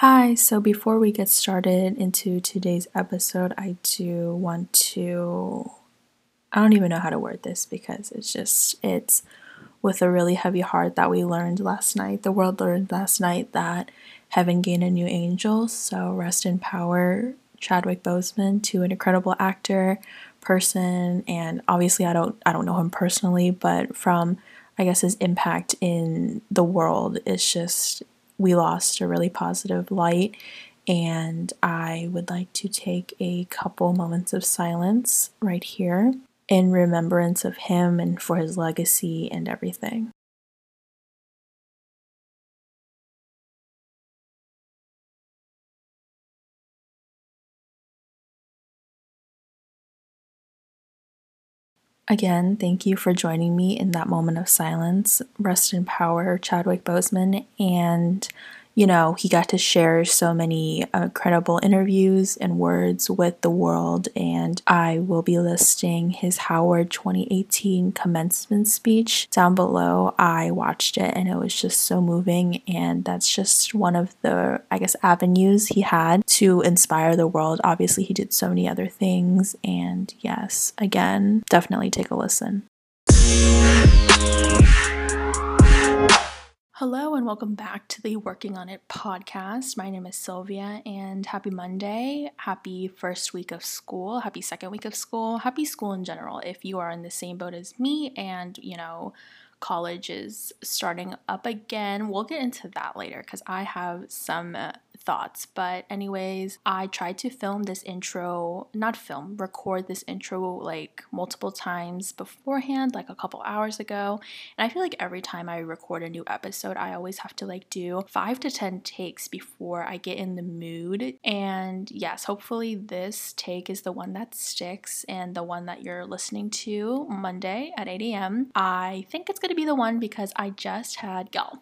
Hi, so before we get started into today's episode, I do want to. I don't even know how to word this because it's just, it's with a really heavy heart that we learned last night. The world learned last night that heaven gained a new angel. So rest in power, Chadwick Boseman, to an incredible actor, person, and obviously I don't I don't know him personally, but from I guess his impact in the world, it's just we lost a really positive light. And I would like to take a couple moments of silence right here in remembrance of him and for his legacy and everything. Again, thank you for joining me in that moment of silence. Rest in power, Chadwick Boseman, and you know, he got to share so many uh, incredible interviews and words with the world. And I will be listing his Howard 2018 commencement speech down below. I watched it and it was just so moving. And that's just one of the, I guess, avenues he had to inspire the world. Obviously, he did so many other things. And yes, again, definitely take a listen. Hello, and welcome back to the Working on It podcast. My name is Sylvia, and happy Monday. Happy first week of school. Happy second week of school. Happy school in general. If you are in the same boat as me and, you know, college is starting up again, we'll get into that later because I have some uh, thoughts. But, anyways, I tried to film this intro, not film, record this intro like multiple times beforehand, like a couple hours ago. And I feel like every time I record a new episode, I always have to like do five to 10 takes before I get in the mood. And yes, hopefully, this take is the one that sticks and the one that you're listening to Monday at 8 a.m. I think it's to be the one because I just had, y'all,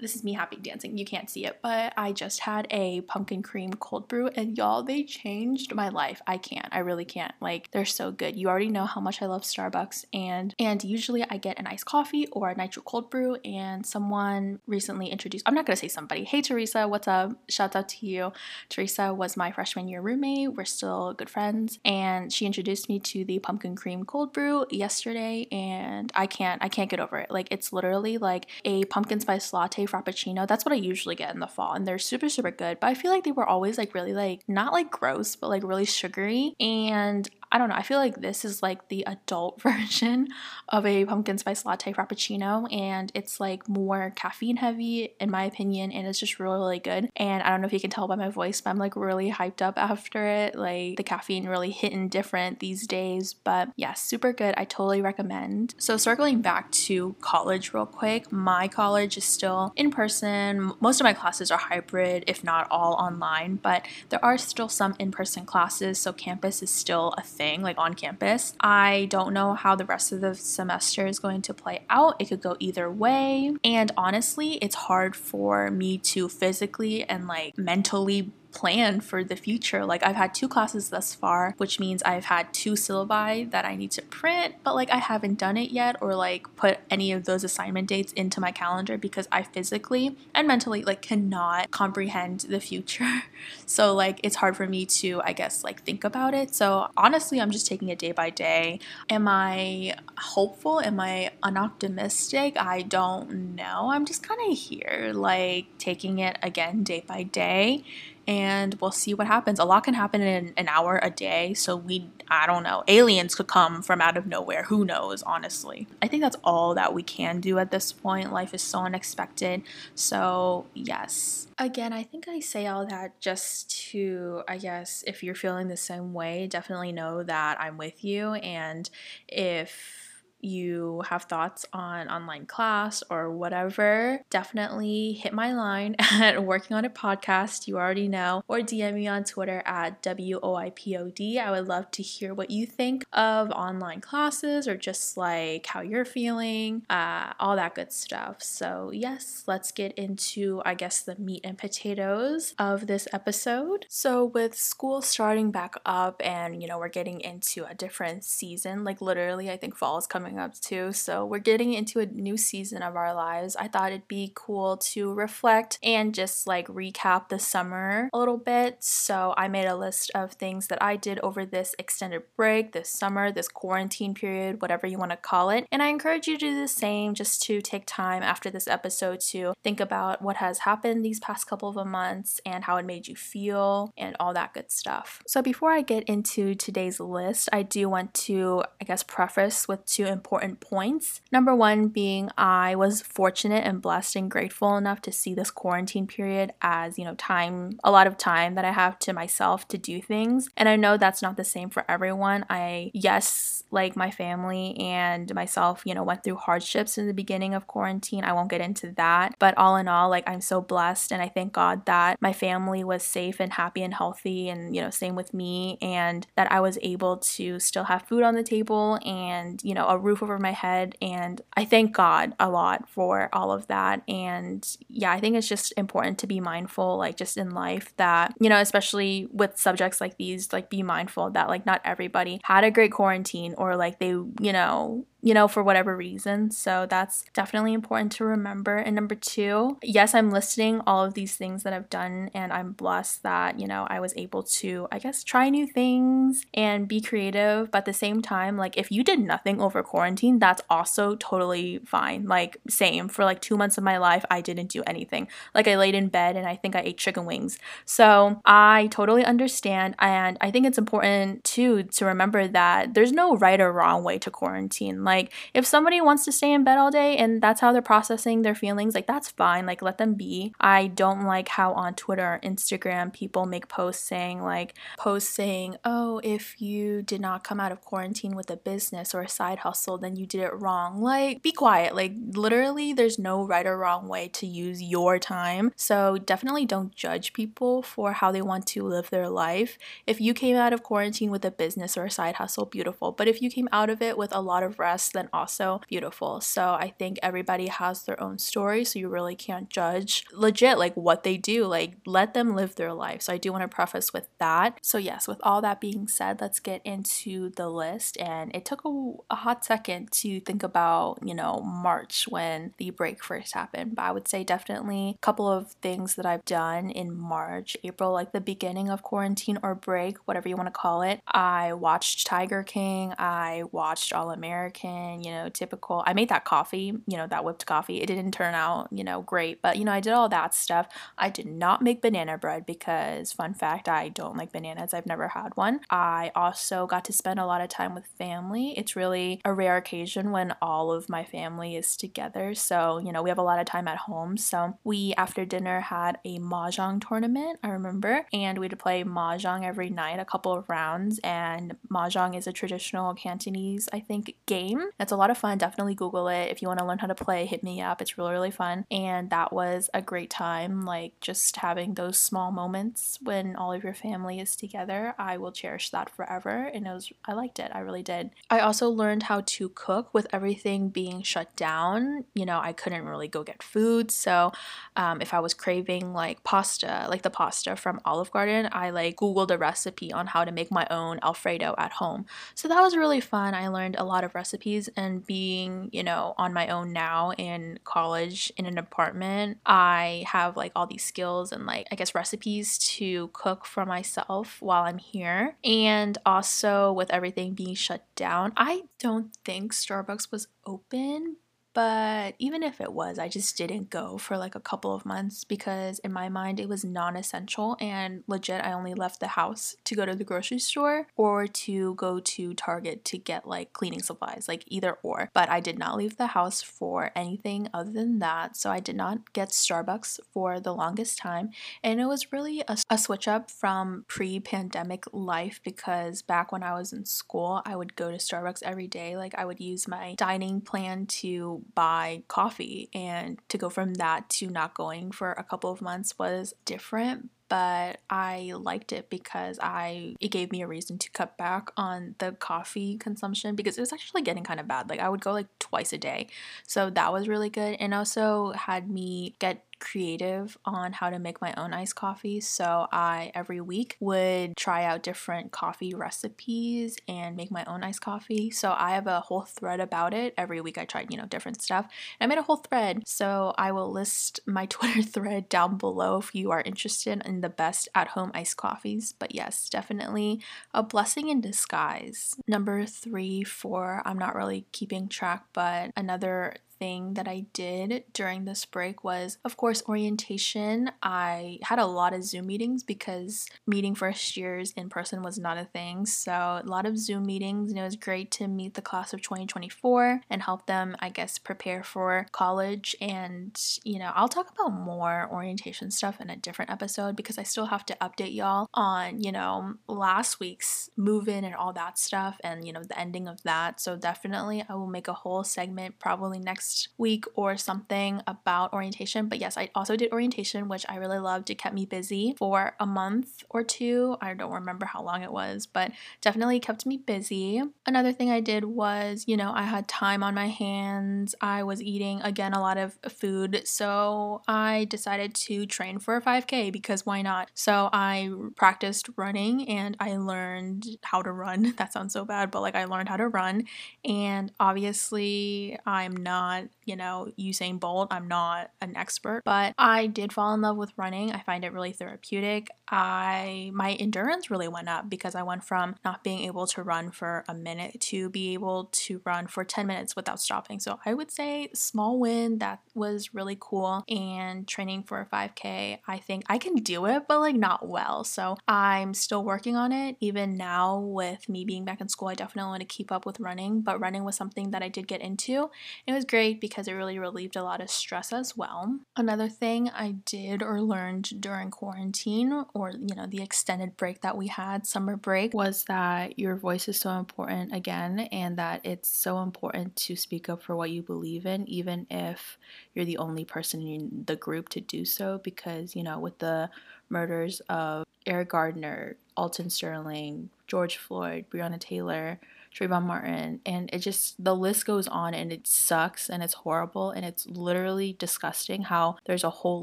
this is me happy dancing. You can't see it, but I just had a pumpkin cream cold brew and y'all, they changed my life. I can't. I really can't. Like they're so good. You already know how much I love Starbucks and and usually I get an iced coffee or a nitro cold brew and someone recently introduced I'm not going to say somebody. Hey Teresa, what's up? Shout out to you. Teresa was my freshman year roommate. We're still good friends and she introduced me to the pumpkin cream cold brew yesterday and I can't I can't get over it. Like it's literally like a pumpkin spice latte frappuccino. That's what I usually get in the fall, and they're super, super good. But I feel like they were always like really like not like gross, but like really sugary. And I don't know. I feel like this is like the adult version of a pumpkin spice latte frappuccino, and it's like more caffeine heavy, in my opinion, and it's just really, really good. And I don't know if you can tell by my voice, but I'm like really hyped up after it. Like the caffeine really hitting different these days, but yeah, super good. I totally recommend. So, circling back to college real quick, my college is still in person. Most of my classes are hybrid, if not all online, but there are still some in person classes, so campus is still a thing thing, like on campus. I don't know how the rest of the semester is going to play out. It could go either way. And honestly, it's hard for me to physically and like mentally plan for the future. Like I've had two classes thus far, which means I've had two syllabi that I need to print, but like I haven't done it yet or like put any of those assignment dates into my calendar because I physically and mentally like cannot comprehend the future. So like it's hard for me to I guess like think about it. So honestly, I'm just taking it day by day. Am I hopeful? Am I unoptimistic? I don't know. I'm just kind of here like taking it again day by day and we'll see what happens. A lot can happen in an hour a day, so we I don't know. Aliens could come from out of nowhere. Who knows, honestly. I think that's all that we can do at this point. Life is so unexpected. So, yes. Again, I think I say all that just to I guess if you're feeling the same way, definitely know that I'm with you and if you have thoughts on online class or whatever, definitely hit my line at Working on It Podcast. You already know, or DM me on Twitter at WOIPOD. I would love to hear what you think of online classes or just like how you're feeling, uh, all that good stuff. So, yes, let's get into, I guess, the meat and potatoes of this episode. So, with school starting back up and, you know, we're getting into a different season, like literally, I think fall is coming growing up too. So we're getting into a new season of our lives. I thought it'd be cool to reflect and just like recap the summer a little bit. So I made a list of things that I did over this extended break, this summer, this quarantine period, whatever you want to call it. And I encourage you to do the same just to take time after this episode to think about what has happened these past couple of months and how it made you feel and all that good stuff. So before I get into today's list, I do want to, I guess, preface with two important points. Number one being I was fortunate and blessed and grateful enough to see this quarantine period as, you know, time, a lot of time that I have to myself to do things. And I know that's not the same for everyone. I, yes, like my family and myself, you know, went through hardships in the beginning of quarantine. I won't get into that. But all in all, like I'm so blessed and I thank God that my family was safe and happy and healthy and, you know, same with me and that I was able to still have food on the table and, you know, a roof over my head. And I thank God a lot for all of that. And yeah, I think it's just important to be mindful, like just in life, that, you know, especially with subjects like these, like be mindful that like not everybody had a great quarantine or like they, you know, you know, for whatever reason. So that's definitely important to remember. And number two, yes, I'm listing all of these things that I've done, and I'm blessed that, you know, I was able to, I guess, try new things and be creative. But at the same time, like, if you did nothing over quarantine, that's also totally fine. Like, same for like two months of my life, I didn't do anything. Like, I laid in bed and I think I ate chicken wings. So I totally understand. And I think it's important too to remember that there's no right or wrong way to quarantine. Like, like, if somebody wants to stay in bed all day and that's how they're processing their feelings, like, that's fine. Like, let them be. I don't like how on Twitter or Instagram people make posts saying, like, posts saying, oh, if you did not come out of quarantine with a business or a side hustle, then you did it wrong. Like, be quiet. Like, literally, there's no right or wrong way to use your time. So, definitely don't judge people for how they want to live their life. If you came out of quarantine with a business or a side hustle, beautiful. But if you came out of it with a lot of rest, then also beautiful. So I think everybody has their own story, so you really can't judge legit like what they do. Like let them live their life. So I do want to preface with that. So yes, with all that being said, let's get into the list. And it took a, a hot second to think about, you know, March when the break first happened. But I would say definitely a couple of things that I've done in March, April, like the beginning of quarantine or break, whatever you want to call it. I watched Tiger King, I watched All American you know, typical. I made that coffee, you know, that whipped coffee. It didn't turn out, you know, great, but you know, I did all that stuff. I did not make banana bread because, fun fact, I don't like bananas. I've never had one. I also got to spend a lot of time with family. It's really a rare occasion when all of my family is together. So, you know, we have a lot of time at home. So, we after dinner had a mahjong tournament, I remember, and we had to play mahjong every night, a couple of rounds. And mahjong is a traditional Cantonese, I think, game it's a lot of fun. Definitely Google it. If you want to learn how to play, hit me up. It's really, really fun. And that was a great time. Like just having those small moments when all of your family is together. I will cherish that forever. And it was, I liked it. I really did. I also learned how to cook with everything being shut down. You know, I couldn't really go get food. So um, if I was craving like pasta, like the pasta from Olive Garden, I like Googled a recipe on how to make my own Alfredo at home. So that was really fun. I learned a lot of recipes and being, you know, on my own now in college in an apartment, I have like all these skills and like I guess recipes to cook for myself while I'm here. And also with everything being shut down, I don't think Starbucks was open, but even if it was, I just didn't go for like a couple of months because in my mind it was non essential and legit. I only left the house to go to the grocery store or to go to Target to get like cleaning supplies, like either or. But I did not leave the house for anything other than that. So I did not get Starbucks for the longest time. And it was really a, a switch up from pre pandemic life because back when I was in school, I would go to Starbucks every day. Like I would use my dining plan to buy coffee. And to go from that to not going for a couple of months was different, but I liked it because I it gave me a reason to cut back on the coffee consumption because it was actually getting kind of bad. Like I would go like twice a day. So that was really good and also had me get creative on how to make my own iced coffee. So I every week would try out different coffee recipes and make my own iced coffee. So I have a whole thread about it. Every week I tried, you know, different stuff. I made a whole thread. So I will list my Twitter thread down below if you are interested in the best at home iced coffees. But yes, definitely a blessing in disguise. Number three, four, I'm not really keeping track, but another thing that I did during this break was, of course, orientation. I had a lot of Zoom meetings because meeting first years in person was not a thing. So, a lot of Zoom meetings, and it was great to meet the class of 2024 and help them, I guess, prepare for college. And, you know, I'll talk about more orientation stuff in a different episode because I still have to update y'all on, you know, last week's move in and all that stuff and, you know, the ending of that. So, definitely, I will make a whole segment probably next next week or something about orientation. But yes, I also did orientation, which I really loved. It kept me busy for a month or two. I don't remember how long it was, but definitely kept me busy. Another thing I did was, you know, I had time on my hands. I was eating again a lot of food. So I decided to train for a 5K because why not? So I practiced running and I learned how to run. That sounds so bad, but like I learned how to run. And obviously, I'm not not, you know, Usain Bolt. I'm not an expert, but I did fall in love with running. I find it really therapeutic. I my endurance really went up because I went from not being able to run for a minute to be able to run for 10 minutes without stopping. So I would say small win that was really cool and training for a 5k. I think I can do it but like not well. So I'm still working on it even now with me being back in school. I definitely want to keep up with running, but running was something that I did get into. It was great great because it really relieved a lot of stress as well. Another thing I did or learned during quarantine or you know the extended break that we had, summer break, was that your voice is so important again and that it's so important to speak up for what you believe in even if you're the only person in the group to do so because you know with the murders of Eric Gardner, Alton Sterling, George Floyd, Breonna Taylor, Trayvon Martin, and it just the list goes on and it sucks and it's horrible and it's literally disgusting how there's a whole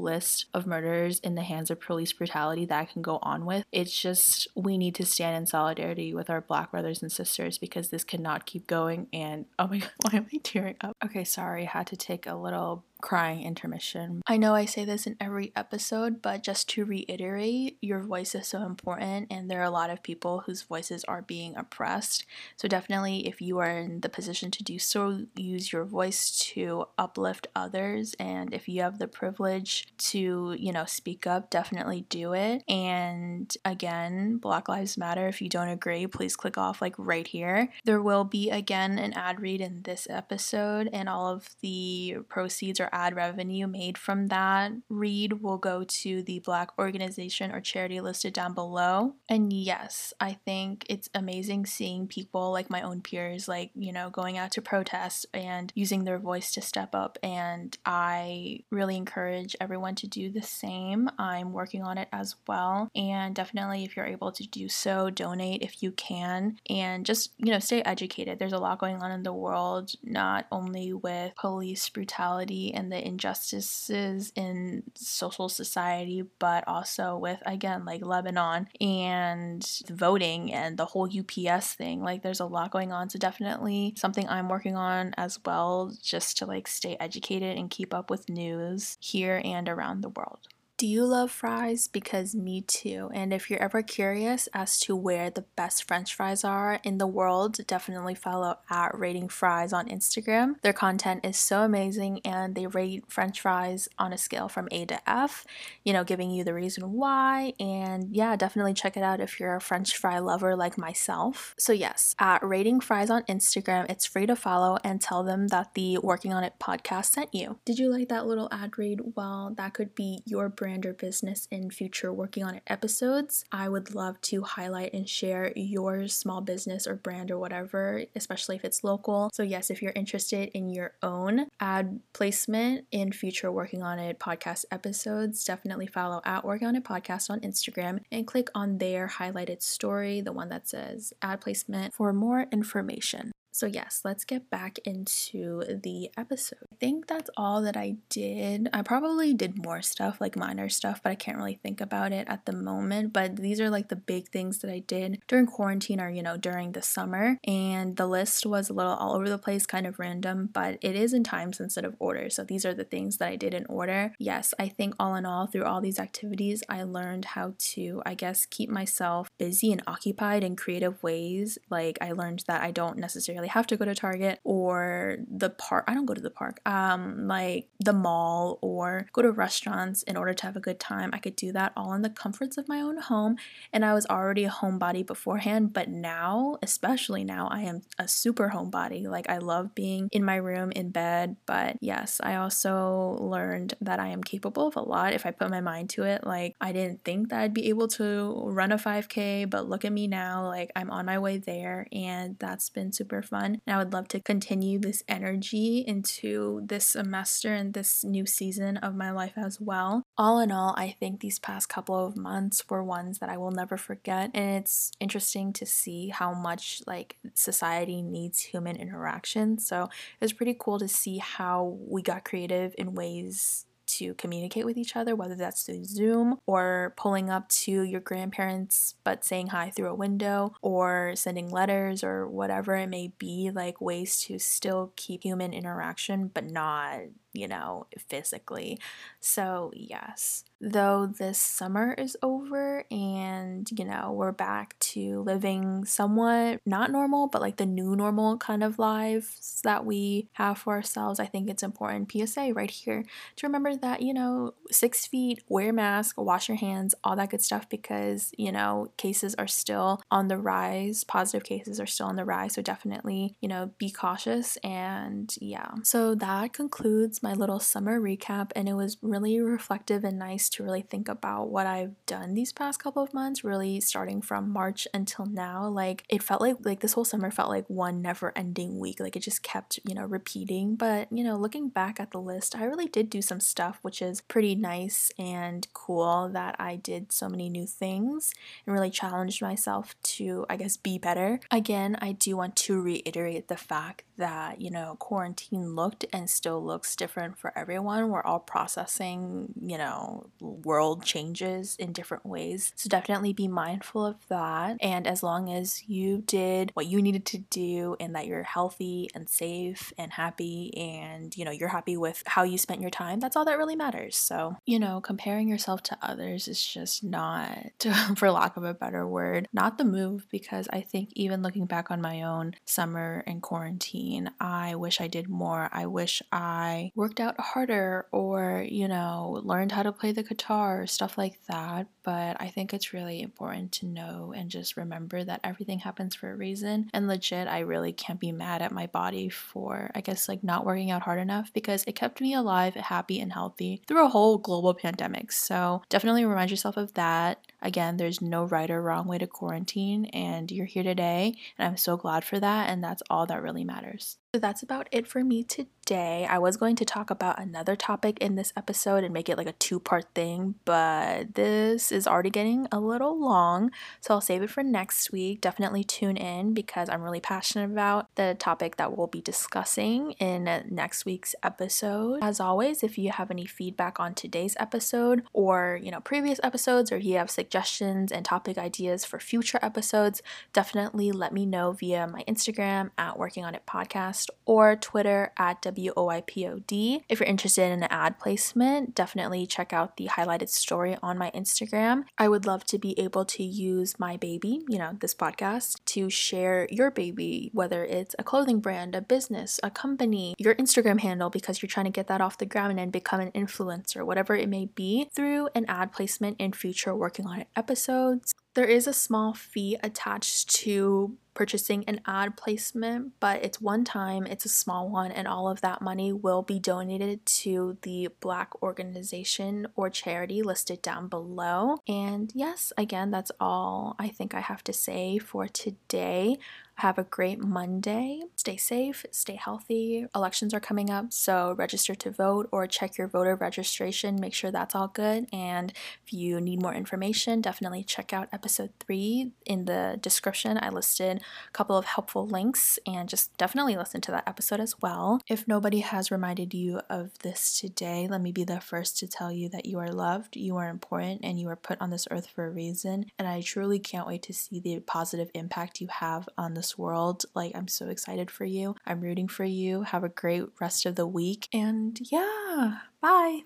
list of murders in the hands of police brutality that I can go on with. It's just we need to stand in solidarity with our black brothers and sisters because this cannot keep going and oh my god, why am I tearing up? Okay, sorry, had to take a little crying intermission. I know I say this in every episode, but just to reiterate, your voice is so important, and there are a lot of people whose voices are being oppressed. So, definitely, if you are in the position to do so, use your voice to uplift others. And if you have the privilege to, you know, speak up, definitely do it. And again, Black Lives Matter. If you don't agree, please click off like right here. There will be again an ad read in this episode, and all of the proceeds are ad revenue made from that read will go to the Black organization or charity listed down below. And yes, I think it's amazing seeing people like my own peers, like, you know, going out to protest and using their voice to step up. And I really encourage everyone to do the same. I'm working on it as well. And definitely, if you're able to do so, donate if you can. And just, you know, stay educated. There's a lot going on in the world, not only with police brutality and and the injustices in social society, but also with, again, like Lebanon and voting and the whole UPS thing. Like, there's a lot going on. So, definitely something I'm working on as well, just to like stay educated and keep up with news here and around the world. Do you love fries? Because me too. And if you're ever curious as to where the best french fries are in the world, definitely follow at Rating Fries on Instagram. Their content is so amazing and they rate french fries on a scale from A to F, you know, giving you the reason why. And yeah, definitely check it out if you're a french fry lover like myself. So, yes, at Rating Fries on Instagram, it's free to follow and tell them that the Working on It podcast sent you. Did you like that little ad read? Well, that could be your brand or business in future working on it episodes. I would love to highlight and share your small business or brand or whatever, especially if it's local. So, yes, if you're interested in your own ad placement in future working on it podcast episodes, definitely follow at Working on It podcast on Instagram and click on their highlighted story, the one that says ad placement, for more information. So, yes, let's get back into the episode. I think that's all that I did. I probably did more stuff, like minor stuff, but I can't really think about it at the moment. But these are like the big things that I did during quarantine or, you know, during the summer. And the list was a little all over the place, kind of random, but it is in time sensitive order. So, these are the things that I did in order. Yes, I think all in all, through all these activities, I learned how to, I guess, keep myself busy and occupied in creative ways. Like, I learned that I don't necessarily necessarily have to go to Target or the park. I don't go to the park. Um, like the mall or go to restaurants in order to have a good time. I could do that all in the comforts of my own home. And I was already a homebody beforehand, but now, especially now, I am a super homebody. Like I love being in my room in bed. But yes, I also learned that I am capable of a lot if I put my mind to it. Like I didn't think that I'd be able to run a 5K, but look at me now. Like I'm on my way there, and that's been super fun. And I would love to continue this energy into this semester and this new season of my life as well. All in all, I think these past couple of months were ones that I will never forget. And it's interesting to see how much like society needs human interaction. So it was pretty cool to see how we got creative in ways to communicate with each other, whether that's through Zoom or pulling up to your grandparents but saying hi through a window or sending letters or whatever it may be, like ways to still keep human interaction but not you know, physically. So, yes, though this summer is over and, you know, we're back to living somewhat not normal, but like the new normal kind of lives that we have for ourselves, I think it's important, PSA right here, to remember that, you know, six feet, wear mask, wash your hands, all that good stuff, because, you know, cases are still on the rise, positive cases are still on the rise. So, definitely, you know, be cautious. And yeah, so that concludes my little summer recap, and it was really reflective and nice to really think about what I've done these past couple of months, really starting from March until now. Like it felt like like this whole summer felt like one never-ending week. Like it just kept, you know, repeating. But, you know, looking back at the list, I really did do some stuff which is pretty nice and cool that I did so many new things and really challenged myself to, I guess, be better. Again, I do want to reiterate the fact that, you know, quarantine looked and still looks different for everyone. We're all processing, you know, world changes in different ways. So definitely be mindful of that. And as long as you did what you needed to do and that you're healthy and safe and happy and, you know, you're happy with how you spent your time, that's all that really matters. So, you know, comparing yourself to others is just not, for lack of a better word, not the move because I think even looking back on my own summer and quarantine, I wish I did more. I wish I worked out harder or, you know, learned how to play the guitar, stuff like that. But I think it's really important to know and just remember that everything happens for a reason. And legit, I really can't be mad at my body for, I guess, like not working out hard enough because it kept me alive, happy, and healthy through a whole global pandemic. So definitely remind yourself of that. Again, there's no right or wrong way to quarantine, and you're here today, and I'm so glad for that. And that's all that really matters. So that's about it for me today. I was going to talk about another topic in this episode and make it like a two part thing, but this is already getting a little long, so I'll save it for next week. Definitely tune in because I'm really passionate about the topic that we'll be discussing in next week's episode. As always, if you have any feedback on today's episode or, you know, previous episodes or you have suggestions and topic ideas for future episodes, definitely let me know via my Instagram at Working On It podcast or Twitter at WOIPOD. If you're interested in an ad placement, definitely check out the highlighted story on my Instagram. I would love to be able to use my baby, you know, this podcast, to share your baby, whether it's a clothing brand, a business, a company, your Instagram handle, because you're trying to get that off the ground and become an influencer, whatever it may be, through an ad placement in future working on it episodes. There is a small fee attached to purchasing an ad placement, but it's one time, it's a small one, and all of that money will be donated to the Black organization or charity listed down below. And yes, again, that's all I think I have to say for today. Have a great Monday. Stay safe, stay healthy. Elections are coming up, so register to vote or check your voter registration. Make sure that's all good. And if you need more information, definitely check out episode three. In the description, I listed a couple of helpful links and just definitely listen to that episode as well. If nobody has reminded you of this today, let me be the first to tell you that you are loved, you are important, and you are put on this earth for a reason. And I truly can't wait to see the positive impact you have on this world. Like, I'm so excited for you. I'm rooting for you. Have a great rest of the week. And yeah, bye.